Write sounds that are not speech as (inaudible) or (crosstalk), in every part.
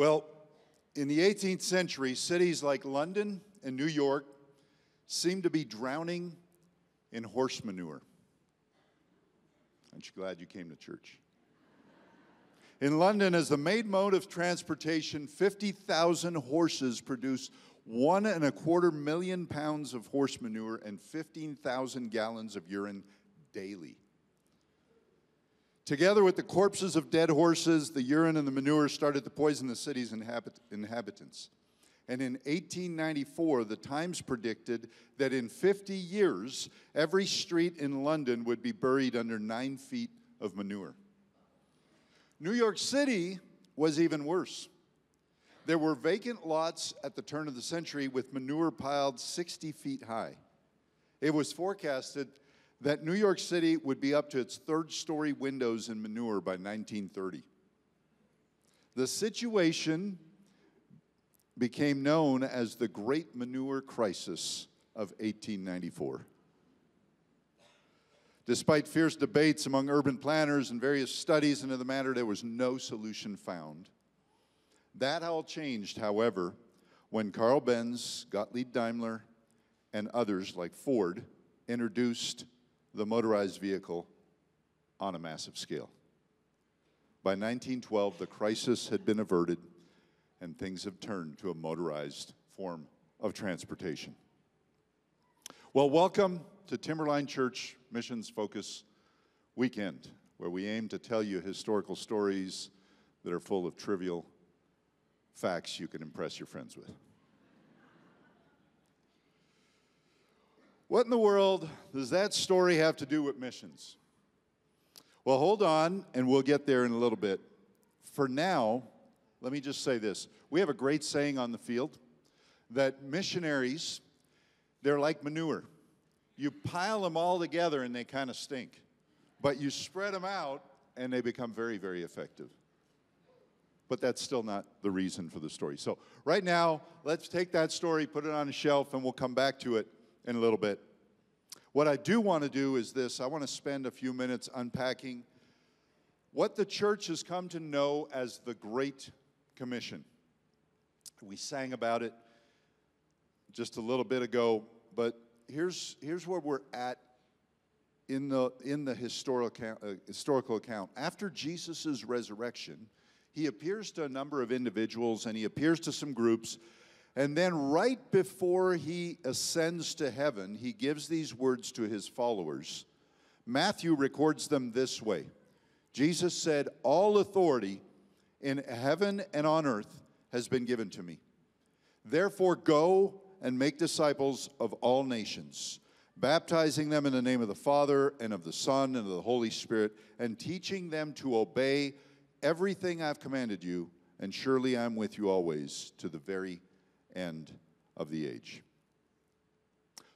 Well, in the 18th century, cities like London and New York seemed to be drowning in horse manure. Aren't you glad you came to church? In London, as the main mode of transportation, 50,000 horses produce one and a quarter million pounds of horse manure and 15,000 gallons of urine daily. Together with the corpses of dead horses, the urine and the manure started to poison the city's inhabit- inhabitants. And in 1894, the Times predicted that in 50 years, every street in London would be buried under nine feet of manure. New York City was even worse. There were vacant lots at the turn of the century with manure piled 60 feet high. It was forecasted that New York City would be up to its third story windows in manure by 1930. The situation became known as the Great Manure Crisis of 1894. Despite fierce debates among urban planners and various studies into the matter, there was no solution found. That all changed, however, when Carl Benz, Gottlieb Daimler, and others like Ford introduced the motorized vehicle on a massive scale. By 1912, the crisis had been averted and things have turned to a motorized form of transportation. Well, welcome to Timberline Church Missions Focus Weekend, where we aim to tell you historical stories that are full of trivial facts you can impress your friends with. What in the world does that story have to do with missions? Well, hold on, and we'll get there in a little bit. For now, let me just say this. We have a great saying on the field that missionaries, they're like manure. You pile them all together and they kind of stink, but you spread them out and they become very, very effective. But that's still not the reason for the story. So, right now, let's take that story, put it on a shelf, and we'll come back to it in a little bit. What I do want to do is this I want to spend a few minutes unpacking what the church has come to know as the Great Commission. We sang about it just a little bit ago, but here's, here's where we're at in the, in the historical uh, historical account. After Jesus' resurrection, he appears to a number of individuals and he appears to some groups. And then, right before he ascends to heaven, he gives these words to his followers. Matthew records them this way Jesus said, All authority in heaven and on earth has been given to me. Therefore, go and make disciples of all nations, baptizing them in the name of the Father and of the Son and of the Holy Spirit, and teaching them to obey everything I've commanded you, and surely I'm with you always to the very end of the age.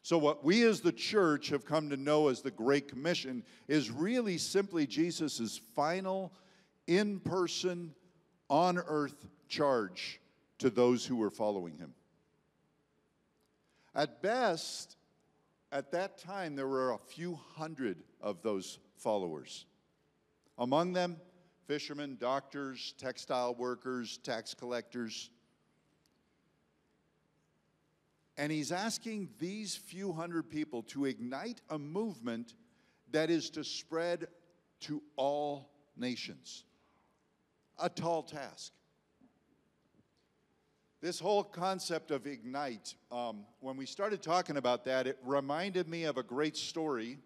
So, what we as the church have come to know as the Great Commission is really simply Jesus' final in person on earth charge to those who were following him. At best, at that time, there were a few hundred of those followers. Among them, fishermen, doctors, textile workers, tax collectors. And he's asking these few hundred people to ignite a movement that is to spread to all nations a tall task. This whole concept of ignite, um, when we started talking about that, it reminded me of a great story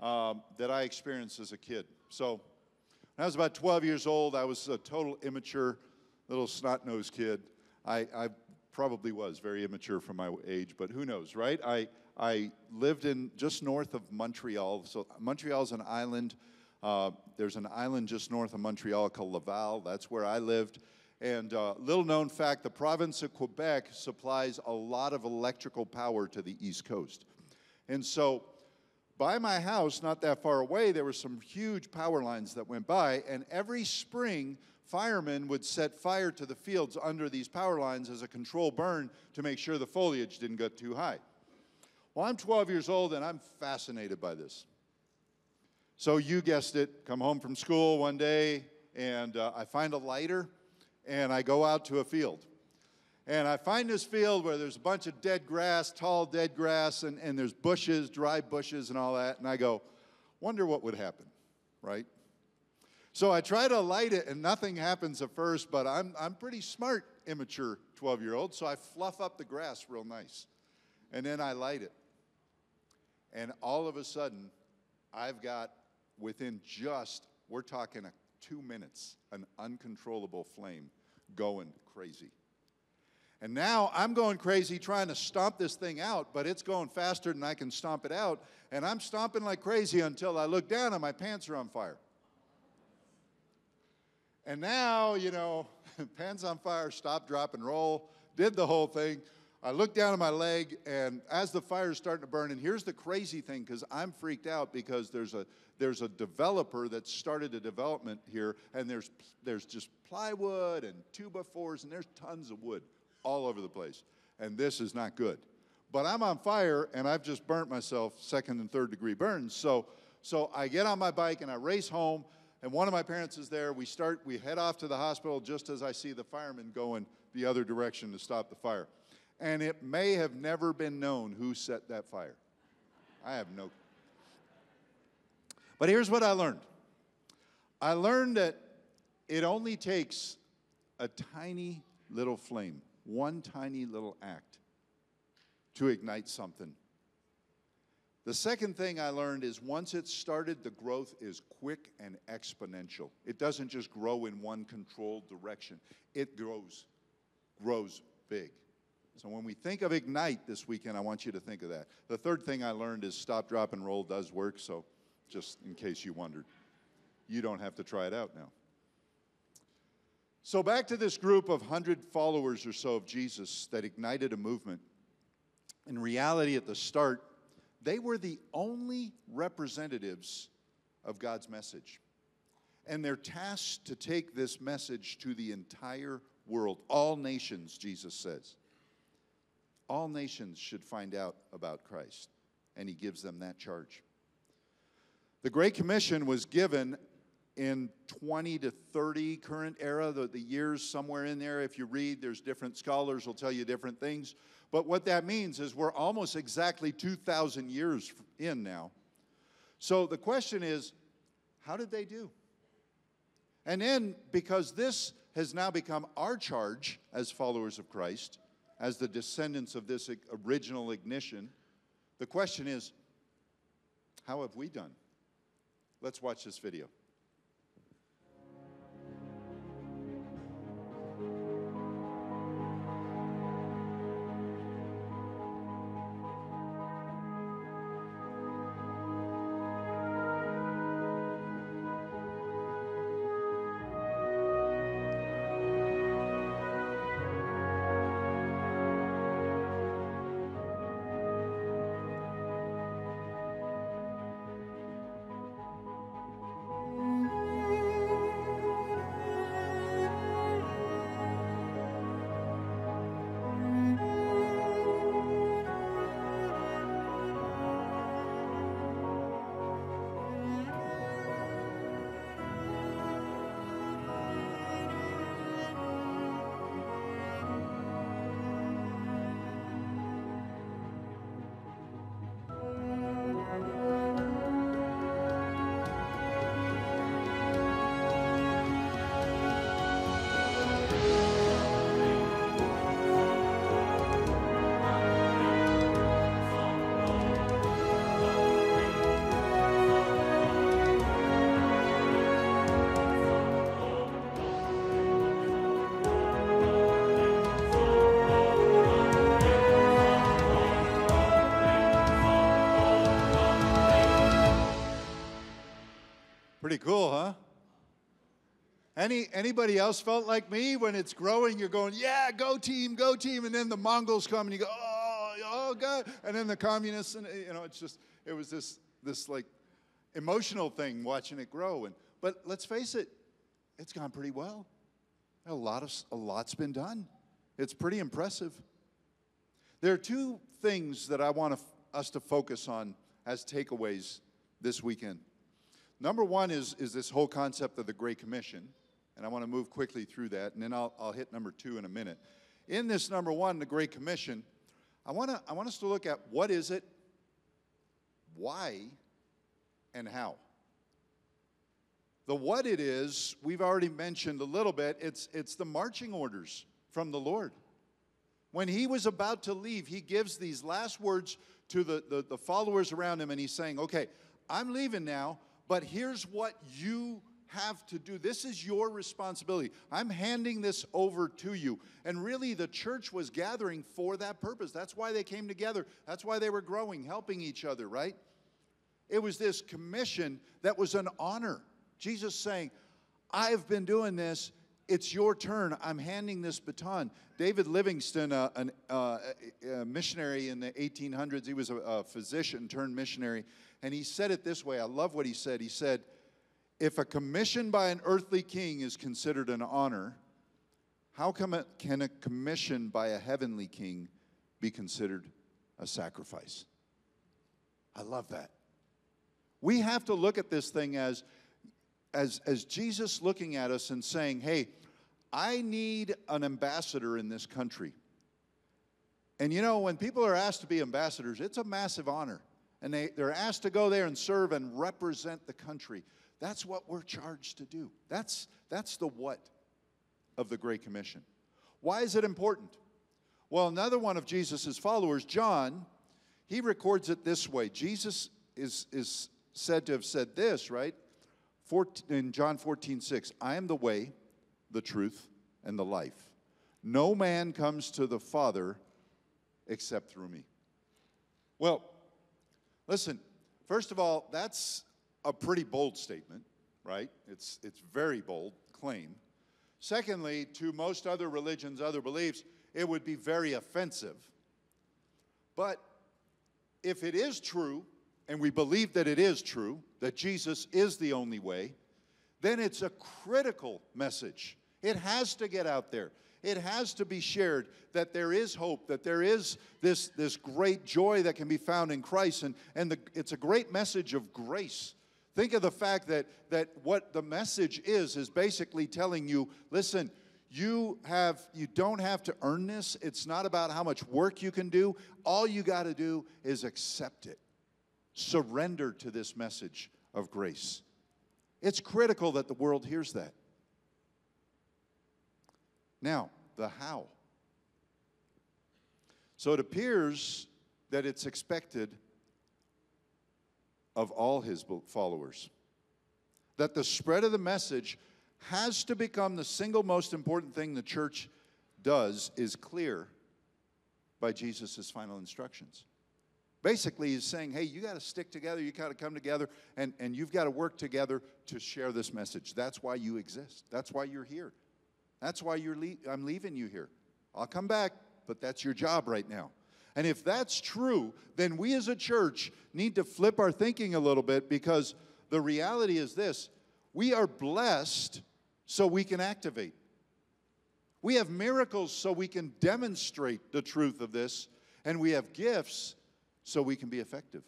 um, that I experienced as a kid. So, when I was about 12 years old, I was a total immature little snot nosed kid. I, I probably was very immature for my age, but who knows, right? I, I lived in just north of Montreal. So, Montreal is an island uh, there's an island just north of Montreal called Laval. That's where I lived. And uh, little known fact the province of Quebec supplies a lot of electrical power to the East Coast. And so, by my house, not that far away, there were some huge power lines that went by. And every spring, firemen would set fire to the fields under these power lines as a control burn to make sure the foliage didn't get too high. Well, I'm 12 years old and I'm fascinated by this. So you guessed it, come home from school one day and uh, I find a lighter and I go out to a field. And I find this field where there's a bunch of dead grass, tall dead grass, and, and there's bushes, dry bushes, and all that. And I go, wonder what would happen, right? So I try to light it, and nothing happens at first, but I'm, I'm pretty smart, immature 12 year old. So I fluff up the grass real nice. And then I light it. And all of a sudden, I've got within just, we're talking a, two minutes, an uncontrollable flame going crazy. And now I'm going crazy trying to stomp this thing out, but it's going faster than I can stomp it out. And I'm stomping like crazy until I look down and my pants are on fire. And now, you know, (laughs) pans on fire, stop, drop, and roll, did the whole thing. I look down at my leg, and as the fire is starting to burn, and here's the crazy thing because I'm freaked out because there's a, there's a developer that started a development here, and there's, there's just plywood and two by fours, and there's tons of wood all over the place. And this is not good. But I'm on fire, and I've just burnt myself second and third degree burns. So, so I get on my bike and I race home, and one of my parents is there. We start, we head off to the hospital just as I see the firemen going the other direction to stop the fire. And it may have never been known who set that fire. I have no. But here's what I learned I learned that it only takes a tiny little flame, one tiny little act, to ignite something. The second thing I learned is once it's started, the growth is quick and exponential. It doesn't just grow in one controlled direction, it grows, grows big. So when we think of Ignite this weekend, I want you to think of that. The third thing I learned is stop, drop, and roll does work, so just in case you wondered, you don't have to try it out now. So back to this group of 100 followers or so of Jesus that ignited a movement. In reality, at the start, they were the only representatives of God's message. And they're tasked to take this message to the entire world, all nations, Jesus says. All nations should find out about Christ, and he gives them that charge. The Great Commission was given in 20 to 30 current era, the, the years somewhere in there. If you read, there's different scholars will tell you different things. But what that means is we're almost exactly 2,000 years in now. So the question is, how did they do? And then, because this has now become our charge as followers of Christ, as the descendants of this original ignition, the question is, how have we done? Let's watch this video. Cool, huh? Any, anybody else felt like me when it's growing? You're going, yeah, go team, go team, and then the Mongols come and you go, oh, oh God, and then the communists, and you know, it's just, it was this, this like emotional thing watching it grow. And but let's face it, it's gone pretty well. A lot of, a lot's been done. It's pretty impressive. There are two things that I want us to focus on as takeaways this weekend. Number one is, is this whole concept of the Great Commission and I want to move quickly through that, and then I'll, I'll hit number two in a minute. In this number one, the Great Commission, I want, to, I want us to look at what is it, why, and how. The what it is, we've already mentioned a little bit. It's, it's the marching orders from the Lord. When he was about to leave, he gives these last words to the, the, the followers around him, and he's saying, Okay, I'm leaving now, but here's what you have to do. This is your responsibility. I'm handing this over to you. And really, the church was gathering for that purpose. That's why they came together. That's why they were growing, helping each other, right? It was this commission that was an honor. Jesus saying, I've been doing this. It's your turn. I'm handing this baton. David Livingstone, uh, uh, a missionary in the 1800s, he was a, a physician turned missionary, and he said it this way. I love what he said. He said, If a commission by an earthly king is considered an honor, how come it, can a commission by a heavenly king be considered a sacrifice? I love that. We have to look at this thing as as, as Jesus looking at us and saying, hey, I need an ambassador in this country. And you know, when people are asked to be ambassadors, it's a massive honor. And they, they're asked to go there and serve and represent the country. That's what we're charged to do. That's, that's the what of the Great Commission. Why is it important? Well, another one of Jesus' followers, John, he records it this way. Jesus is, is said to have said this, right? 14, in John 14, 6, I am the way, the truth, and the life. No man comes to the Father except through me. Well, listen, first of all, that's a pretty bold statement, right? It's, it's very bold claim. Secondly, to most other religions, other beliefs, it would be very offensive. But if it is true, and we believe that it is true, that Jesus is the only way, then it's a critical message. It has to get out there. It has to be shared that there is hope, that there is this, this great joy that can be found in Christ. And, and the, it's a great message of grace. Think of the fact that, that what the message is, is basically telling you listen, you have you don't have to earn this it's not about how much work you can do all you got to do is accept it surrender to this message of grace. It's critical that the world hears that. Now, the how. So it appears that it's expected of all his followers that the spread of the message has to become the single most important thing the church does is clear by Jesus' final instructions. Basically, he's saying, hey, you got to stick together, you got to come together, and, and you've got to work together to share this message. That's why you exist. That's why you're here. That's why you're le- I'm leaving you here. I'll come back, but that's your job right now. And if that's true, then we as a church need to flip our thinking a little bit because the reality is this we are blessed so we can activate. We have miracles so we can demonstrate the truth of this, and we have gifts so we can be effective.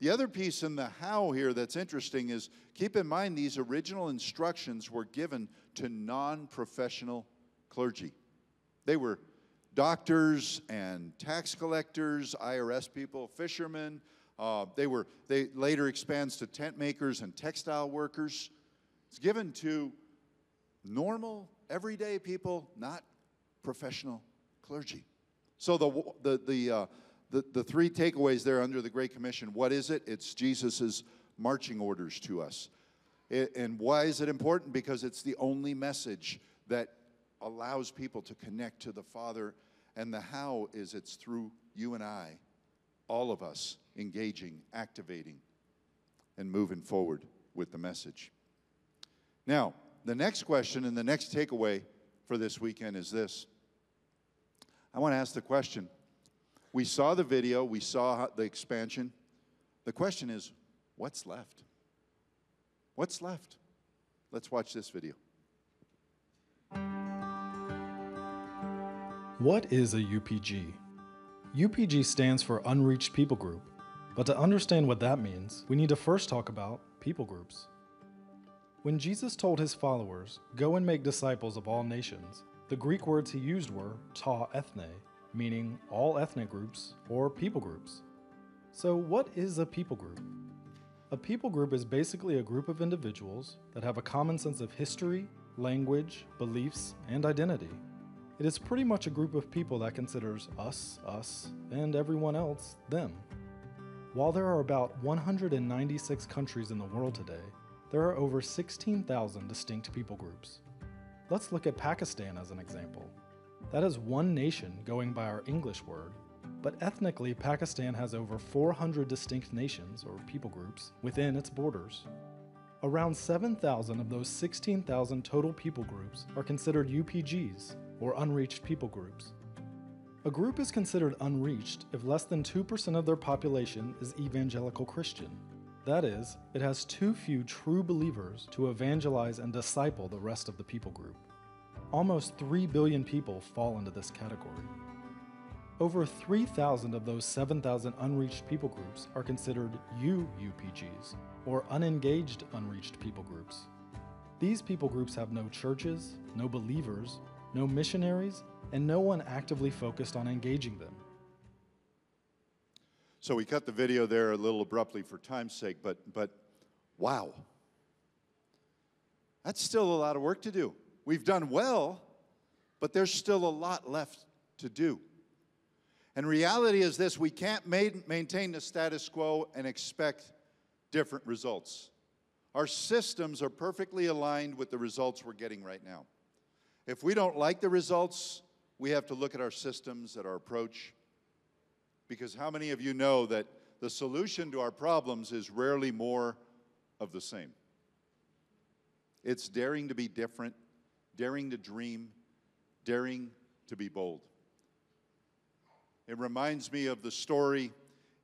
The other piece in the how here that's interesting is keep in mind these original instructions were given to non professional clergy. They were doctors and tax collectors, IRS people, fishermen. Uh, they were they later expands to tent makers and textile workers. It's given to normal, everyday people, not professional clergy. So the, the, the, uh, the, the three takeaways there under the Great Commission, what is it? It's Jesus' marching orders to us. It, and why is it important? Because it's the only message that allows people to connect to the Father. And the how is it's through you and I, all of us, engaging, activating, and moving forward with the message. Now, the next question and the next takeaway for this weekend is this I want to ask the question. We saw the video, we saw the expansion. The question is, what's left? What's left? Let's watch this video. What is a UPG? UPG stands for Unreached People Group, but to understand what that means, we need to first talk about people groups. When Jesus told his followers, Go and make disciples of all nations, the Greek words he used were ta ethne, meaning all ethnic groups or people groups. So, what is a people group? A people group is basically a group of individuals that have a common sense of history, language, beliefs, and identity. It is pretty much a group of people that considers us, us, and everyone else, them. While there are about 196 countries in the world today, there are over 16,000 distinct people groups. Let's look at Pakistan as an example. That is one nation going by our English word, but ethnically, Pakistan has over 400 distinct nations or people groups within its borders. Around 7,000 of those 16,000 total people groups are considered UPGs, or unreached people groups. A group is considered unreached if less than 2% of their population is evangelical Christian. That is, it has too few true believers to evangelize and disciple the rest of the people group. Almost 3 billion people fall into this category. Over 3,000 of those 7,000 unreached people groups are considered UUPGs, or unengaged unreached people groups. These people groups have no churches, no believers, no missionaries, and no one actively focused on engaging them. So we cut the video there a little abruptly for time's sake, but, but wow. That's still a lot of work to do. We've done well, but there's still a lot left to do. And reality is this we can't maintain the status quo and expect different results. Our systems are perfectly aligned with the results we're getting right now. If we don't like the results, we have to look at our systems, at our approach. Because how many of you know that the solution to our problems is rarely more of the same? It's daring to be different, daring to dream, daring to be bold. It reminds me of the story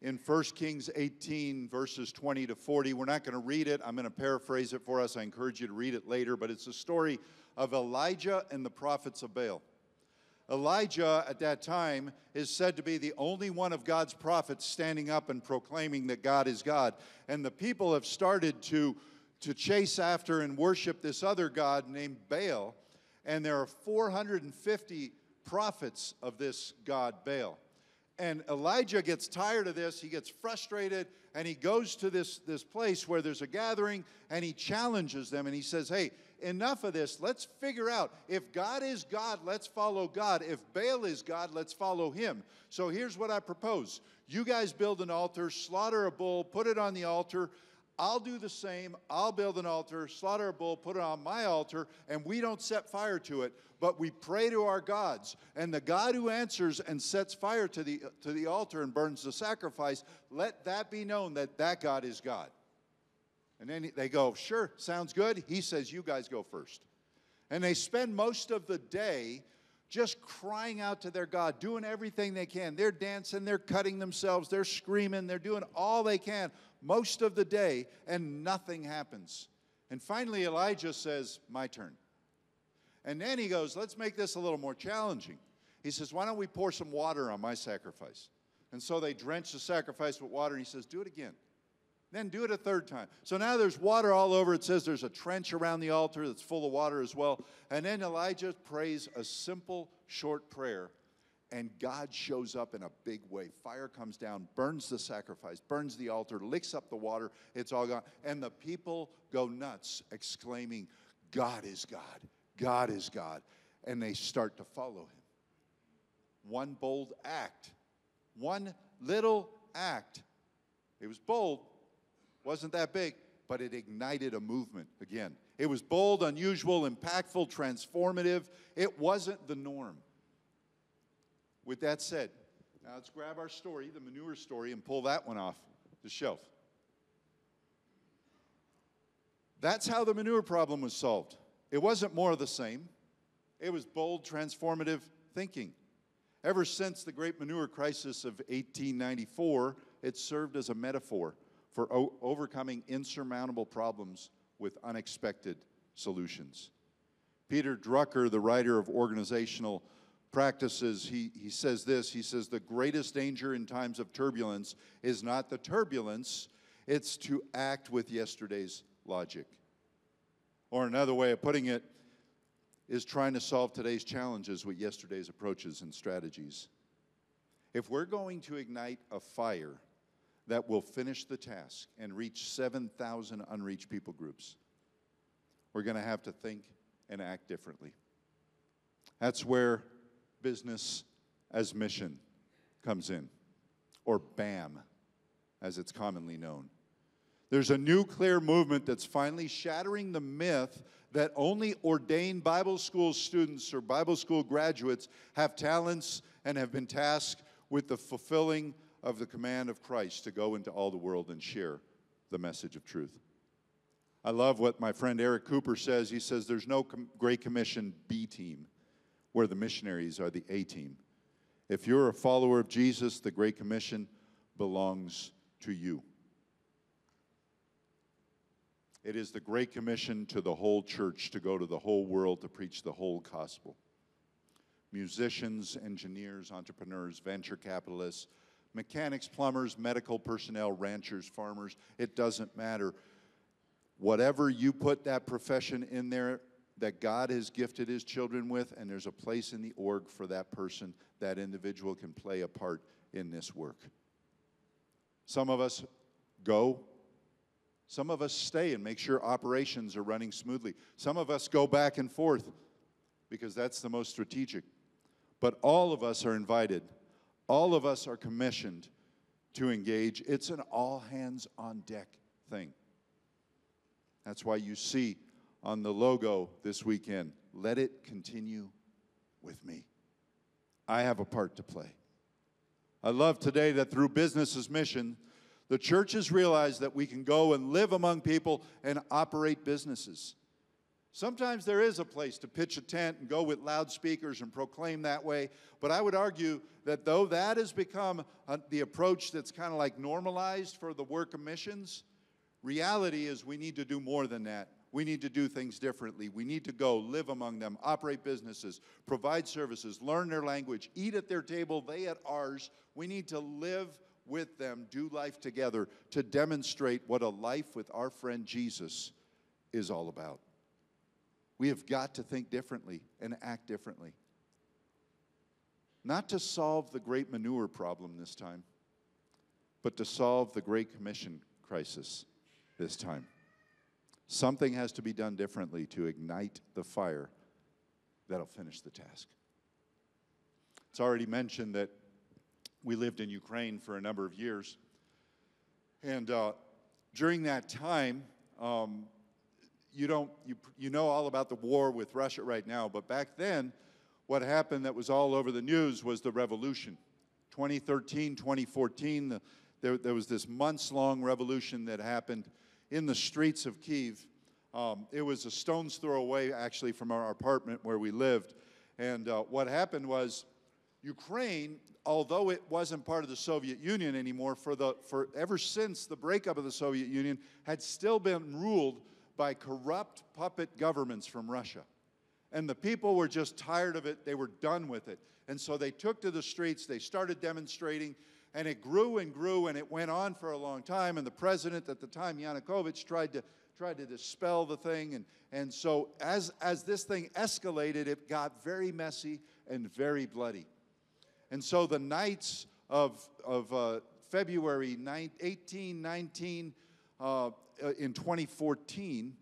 in 1 Kings 18, verses 20 to 40. We're not going to read it. I'm going to paraphrase it for us. I encourage you to read it later, but it's a story of Elijah and the prophets of Baal. Elijah at that time is said to be the only one of God's prophets standing up and proclaiming that God is God. And the people have started to, to chase after and worship this other God named Baal. And there are 450 prophets of this God, Baal. And Elijah gets tired of this. He gets frustrated and he goes to this, this place where there's a gathering and he challenges them and he says, Hey, enough of this. Let's figure out if God is God, let's follow God. If Baal is God, let's follow him. So here's what I propose you guys build an altar, slaughter a bull, put it on the altar. I'll do the same. I'll build an altar, slaughter a bull, put it on my altar, and we don't set fire to it, but we pray to our gods. And the God who answers and sets fire to the, to the altar and burns the sacrifice, let that be known that that God is God. And then they go, Sure, sounds good. He says, You guys go first. And they spend most of the day just crying out to their God, doing everything they can. They're dancing, they're cutting themselves, they're screaming, they're doing all they can most of the day, and nothing happens. And finally, Elijah says, My turn. And then he goes, Let's make this a little more challenging. He says, Why don't we pour some water on my sacrifice? And so they drench the sacrifice with water, and he says, Do it again. Then do it a third time. So now there's water all over. It says there's a trench around the altar that's full of water as well. And then Elijah prays a simple, short prayer and God shows up in a big way. Fire comes down, burns the sacrifice, burns the altar, licks up the water, it's all gone. And the people go nuts, exclaiming, God is God, God is God. And they start to follow him. One bold act, one little act. It was bold, wasn't that big, but it ignited a movement again. It was bold, unusual, impactful, transformative. It wasn't the norm. With that said, now let's grab our story, the manure story, and pull that one off the shelf. That's how the manure problem was solved. It wasn't more of the same, it was bold, transformative thinking. Ever since the great manure crisis of 1894, it served as a metaphor for o- overcoming insurmountable problems with unexpected solutions. Peter Drucker, the writer of organizational practices, he, he says this he says, The greatest danger in times of turbulence is not the turbulence, it's to act with yesterday's logic. Or another way of putting it is trying to solve today's challenges with yesterday's approaches and strategies. If we're going to ignite a fire that will finish the task and reach 7,000 unreached people groups, we're going to have to think and act differently. That's where business as mission comes in, or BAM, as it's commonly known. There's a new clear movement that's finally shattering the myth that only ordained Bible school students or Bible school graduates have talents and have been tasked with the fulfilling of the command of Christ to go into all the world and share the message of truth. I love what my friend Eric Cooper says. He says there's no com- Great Commission B team where the missionaries are the A team. If you're a follower of Jesus, the Great Commission belongs to you. It is the Great Commission to the whole church to go to the whole world to preach the whole gospel. Musicians, engineers, entrepreneurs, venture capitalists, mechanics, plumbers, medical personnel, ranchers, farmers, it doesn't matter. Whatever you put that profession in there that God has gifted his children with, and there's a place in the org for that person, that individual can play a part in this work. Some of us go some of us stay and make sure operations are running smoothly. Some of us go back and forth because that's the most strategic. But all of us are invited, all of us are commissioned to engage. It's an all hands on deck thing. That's why you see on the logo this weekend let it continue with me. I have a part to play. I love today that through Business as mission, the church has realized that we can go and live among people and operate businesses. Sometimes there is a place to pitch a tent and go with loudspeakers and proclaim that way, but I would argue that though that has become a, the approach that's kind of like normalized for the work of missions, reality is we need to do more than that. We need to do things differently. We need to go live among them, operate businesses, provide services, learn their language, eat at their table, they at ours. We need to live with them, do life together to demonstrate what a life with our friend Jesus is all about. We have got to think differently and act differently. Not to solve the great manure problem this time, but to solve the Great Commission crisis this time. Something has to be done differently to ignite the fire that'll finish the task. It's already mentioned that we lived in Ukraine for a number of years. And uh, during that time, um, you don't you, you know all about the war with Russia right now, but back then, what happened that was all over the news was the revolution. 2013, 2014, the, there, there was this months long revolution that happened in the streets of Kiev. Um, it was a stone's throw away, actually, from our apartment where we lived. And uh, what happened was Ukraine, although it wasn't part of the Soviet Union anymore, for, the, for ever since the breakup of the Soviet Union, had still been ruled by corrupt puppet governments from Russia. And the people were just tired of it. They were done with it. And so they took to the streets, they started demonstrating, and it grew and grew, and it went on for a long time. And the president at the time, Yanukovych, tried to, tried to dispel the thing. And, and so as, as this thing escalated, it got very messy and very bloody. And so the nights of, of uh, February 9, 18, 19, uh, uh, in 2014,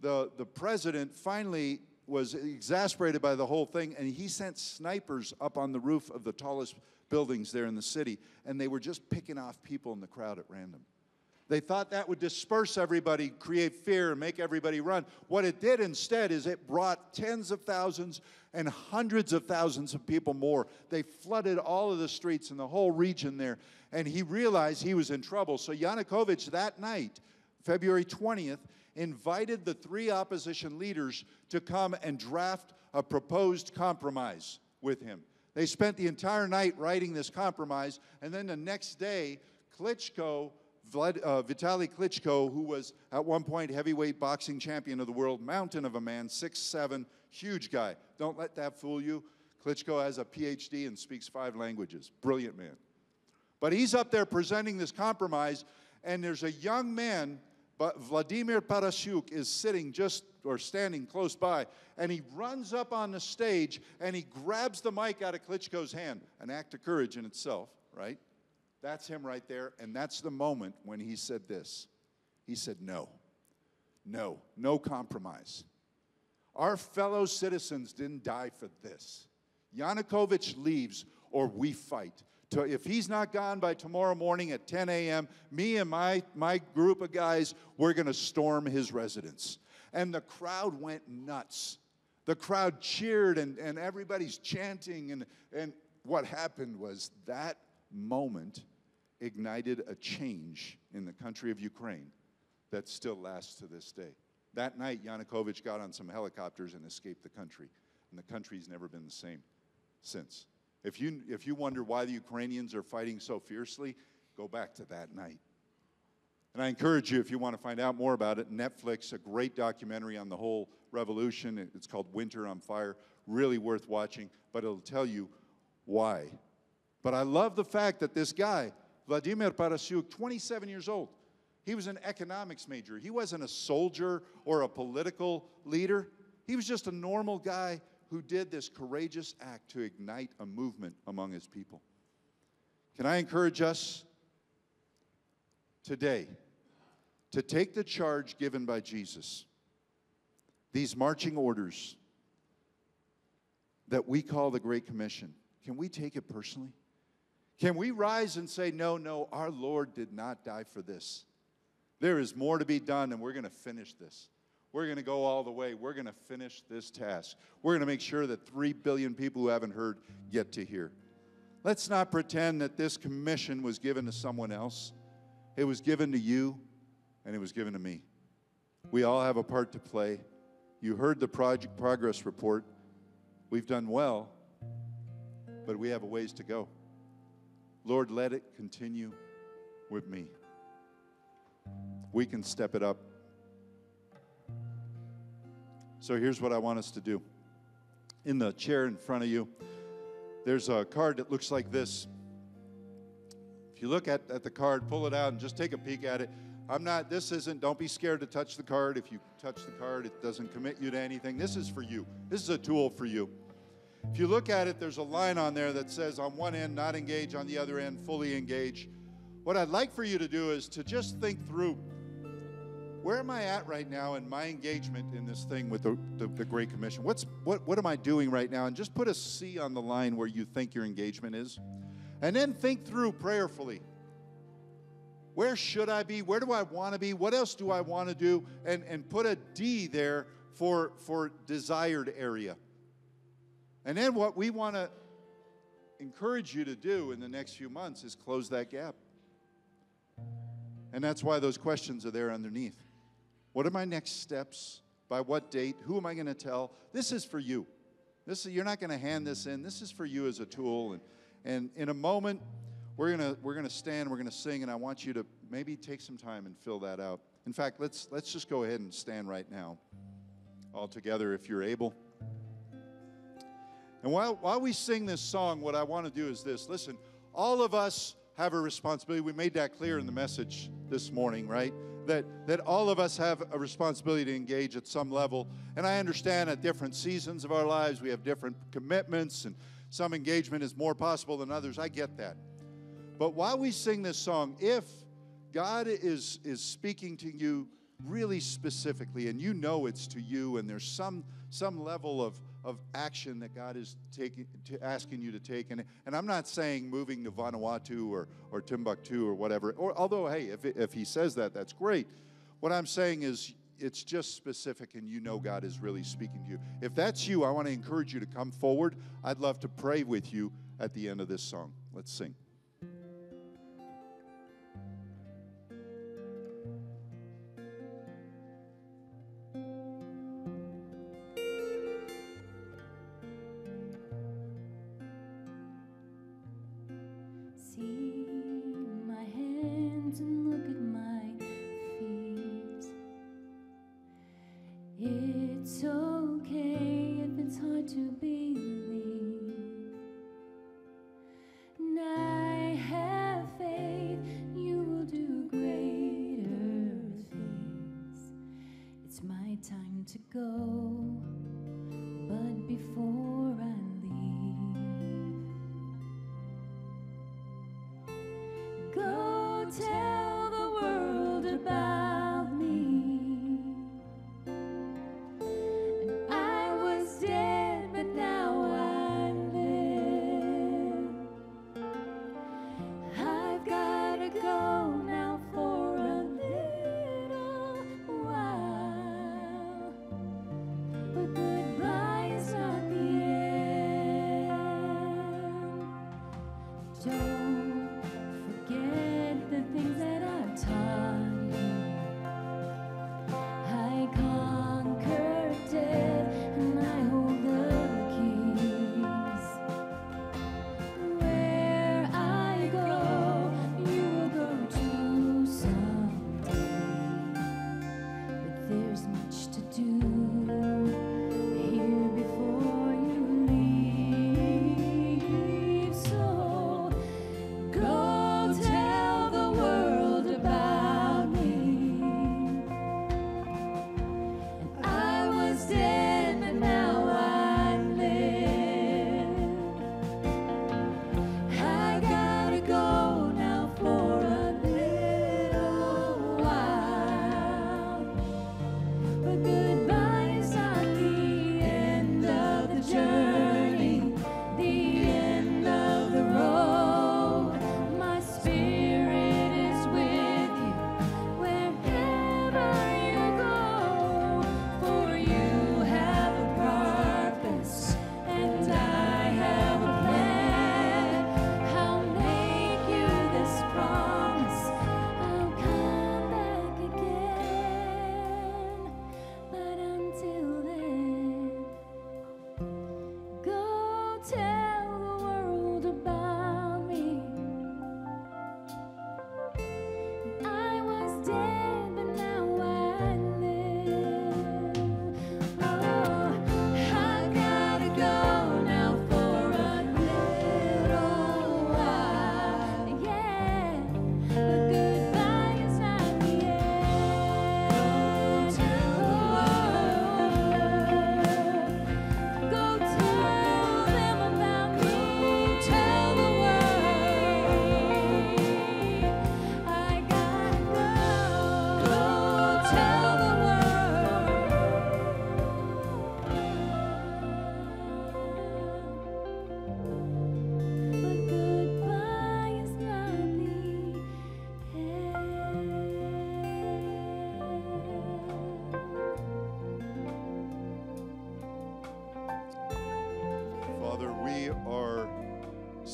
the, the president finally was exasperated by the whole thing, and he sent snipers up on the roof of the tallest buildings there in the city, and they were just picking off people in the crowd at random. They thought that would disperse everybody, create fear, and make everybody run. What it did instead is it brought tens of thousands and hundreds of thousands of people more. They flooded all of the streets in the whole region there. And he realized he was in trouble. So Yanukovych that night, February 20th, invited the three opposition leaders to come and draft a proposed compromise with him. They spent the entire night writing this compromise, and then the next day, Klitschko Vlad, uh, Vitaly Klitschko, who was at one point heavyweight boxing champion of the world, mountain of a man, six seven, huge guy. Don't let that fool you. Klitschko has a PhD and speaks five languages. Brilliant man. But he's up there presenting this compromise, and there's a young man, but Vladimir Parasyuk is sitting just or standing close by, and he runs up on the stage and he grabs the mic out of Klitschko's hand. An act of courage in itself, right? That's him right there. And that's the moment when he said this. He said, No, no, no compromise. Our fellow citizens didn't die for this. Yanukovych leaves or we fight. If he's not gone by tomorrow morning at 10 a.m., me and my, my group of guys, we're going to storm his residence. And the crowd went nuts. The crowd cheered and, and everybody's chanting. And, and what happened was that moment ignited a change in the country of Ukraine that still lasts to this day. That night, Yanukovych got on some helicopters and escaped the country. And the country's never been the same since. If you, if you wonder why the Ukrainians are fighting so fiercely, go back to that night. And I encourage you, if you want to find out more about it, Netflix, a great documentary on the whole revolution. It's called Winter on Fire. Really worth watching, but it'll tell you why. But I love the fact that this guy, Vladimir Parasyuk, 27 years old, he was an economics major. He wasn't a soldier or a political leader. He was just a normal guy who did this courageous act to ignite a movement among his people. Can I encourage us today to take the charge given by Jesus, these marching orders that we call the Great Commission? Can we take it personally? Can we rise and say, No, no, our Lord did not die for this? There is more to be done, and we're going to finish this. We're going to go all the way. We're going to finish this task. We're going to make sure that 3 billion people who haven't heard get to hear. Let's not pretend that this commission was given to someone else. It was given to you, and it was given to me. We all have a part to play. You heard the project progress report. We've done well, but we have a ways to go. Lord, let it continue with me. We can step it up so here's what I want us to do. In the chair in front of you, there's a card that looks like this. If you look at, at the card, pull it out and just take a peek at it. I'm not, this isn't, don't be scared to touch the card. If you touch the card, it doesn't commit you to anything. This is for you. This is a tool for you. If you look at it, there's a line on there that says on one end, not engage, on the other end, fully engage. What I'd like for you to do is to just think through where am I at right now in my engagement in this thing with the, the, the, Great Commission? What's, what, what am I doing right now? And just put a C on the line where you think your engagement is. And then think through prayerfully. Where should I be? Where do I want to be? What else do I want to do? And, and put a D there for, for desired area. And then what we want to encourage you to do in the next few months is close that gap. And that's why those questions are there underneath. What are my next steps? By what date? Who am I going to tell? This is for you. This is, you're not going to hand this in. This is for you as a tool. And, and in a moment, we're going to we're going to stand, we're going to sing, and I want you to maybe take some time and fill that out. In fact, let's let's just go ahead and stand right now, all together, if you're able. And while while we sing this song, what I want to do is this: listen, all of us have a responsibility. We made that clear in the message this morning, right? that, that all of us have a responsibility to engage at some level. And I understand at different seasons of our lives, we have different commitments, and some engagement is more possible than others. I get that. But while we sing this song, if God is, is speaking to you really specifically, and you know it's to you, and there's some, some level of, of action that God is taking, asking you to take. And, and I'm not saying moving to Vanuatu or, or Timbuktu or whatever, or, although, hey, if, if He says that, that's great. What I'm saying is, it's just specific and you know God is really speaking to you. If that's you, I want to encourage you to come forward. I'd love to pray with you at the end of this song. Let's sing. time to go, but before.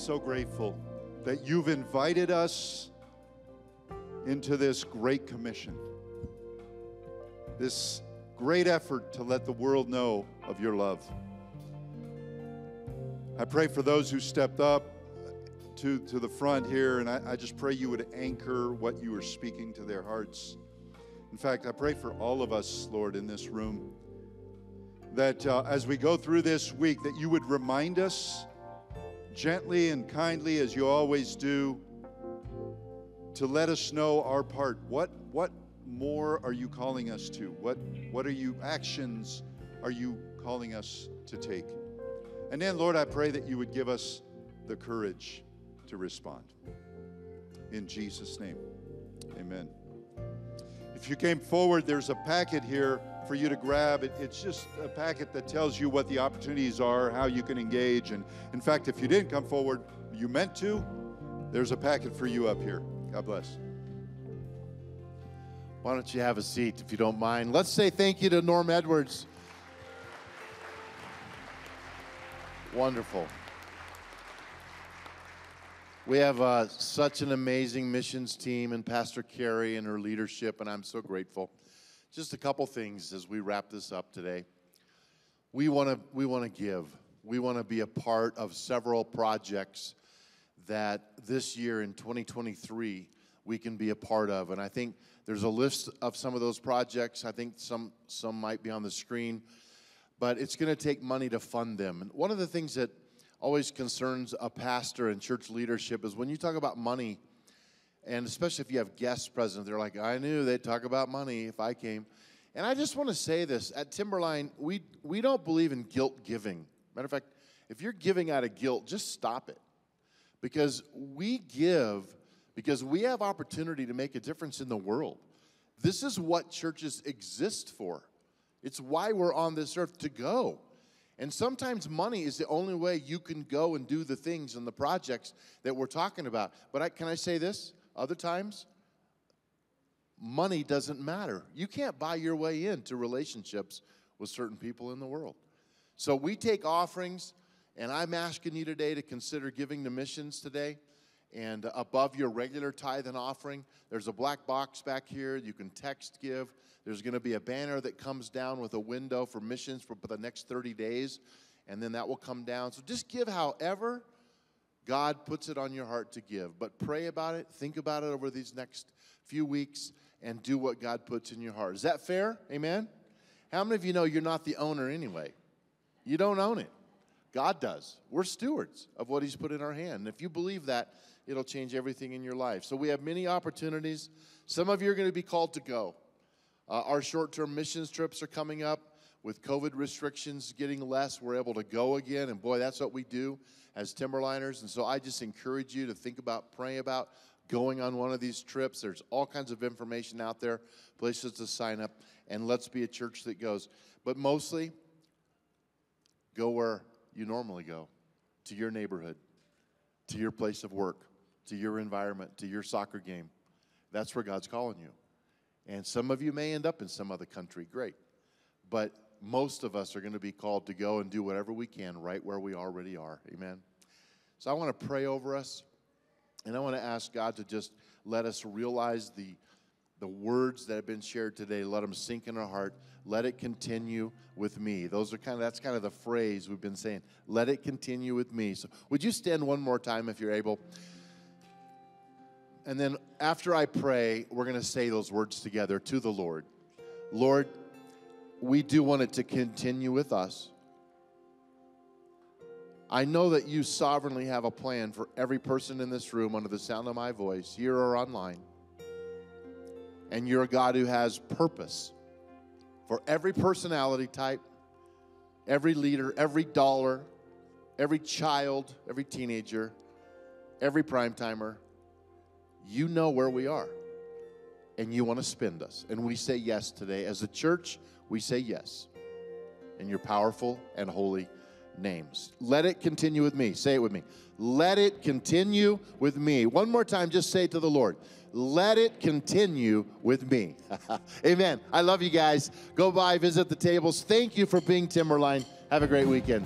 So grateful that you've invited us into this great commission, this great effort to let the world know of your love. I pray for those who stepped up to, to the front here, and I, I just pray you would anchor what you are speaking to their hearts. In fact, I pray for all of us, Lord, in this room that uh, as we go through this week that you would remind us gently and kindly as you always do to let us know our part. What what more are you calling us to? What what are you actions are you calling us to take? And then lord i pray that you would give us the courage to respond. In jesus name amen. If you came forward there's a packet here for you to grab. It, it's just a packet that tells you what the opportunities are, how you can engage. And in fact, if you didn't come forward, you meant to, there's a packet for you up here. God bless. Why don't you have a seat if you don't mind? Let's say thank you to Norm Edwards. Wonderful. We have uh, such an amazing missions team and Pastor Carrie and her leadership, and I'm so grateful. Just a couple things as we wrap this up today. We want to we want to give. We want to be a part of several projects that this year in 2023 we can be a part of. And I think there's a list of some of those projects. I think some some might be on the screen, but it's going to take money to fund them. And one of the things that always concerns a pastor and church leadership is when you talk about money, and especially if you have guests present, they're like, I knew they'd talk about money if I came. And I just want to say this at Timberline, we, we don't believe in guilt giving. Matter of fact, if you're giving out of guilt, just stop it. Because we give because we have opportunity to make a difference in the world. This is what churches exist for. It's why we're on this earth to go. And sometimes money is the only way you can go and do the things and the projects that we're talking about. But I, can I say this? Other times, money doesn't matter. You can't buy your way into relationships with certain people in the world. So we take offerings, and I'm asking you today to consider giving to missions today. And above your regular tithe and offering, there's a black box back here. You can text give. There's going to be a banner that comes down with a window for missions for the next 30 days, and then that will come down. So just give however God puts it on your heart to give. But pray about it, think about it over these next few weeks, and do what God puts in your heart. Is that fair? Amen? How many of you know you're not the owner anyway? You don't own it. God does. We're stewards of what He's put in our hand. And if you believe that, it'll change everything in your life. So we have many opportunities. Some of you are going to be called to go. Uh, our short term missions trips are coming up. With COVID restrictions getting less, we're able to go again. And boy, that's what we do as Timberliners. And so I just encourage you to think about, praying about going on one of these trips. There's all kinds of information out there, places to sign up, and let's be a church that goes. But mostly, go where you normally go to your neighborhood, to your place of work, to your environment, to your soccer game. That's where God's calling you. And some of you may end up in some other country, great. But most of us are going to be called to go and do whatever we can right where we already are. Amen. So I want to pray over us, and I want to ask God to just let us realize the, the words that have been shared today. Let them sink in our heart. Let it continue with me. Those are kind of that's kind of the phrase we've been saying. Let it continue with me. So would you stand one more time if you're able? And then after I pray, we're going to say those words together to the Lord. Lord, we do want it to continue with us. I know that you sovereignly have a plan for every person in this room under the sound of my voice, here or online. And you're a God who has purpose for every personality type, every leader, every dollar, every child, every teenager, every prime timer, you know where we are and you want to spend us. And we say yes today. As a church, we say yes in your powerful and holy names. Let it continue with me. Say it with me. Let it continue with me. One more time, just say to the Lord, let it continue with me. (laughs) Amen. I love you guys. Go by, visit the tables. Thank you for being Timberline. Have a great weekend.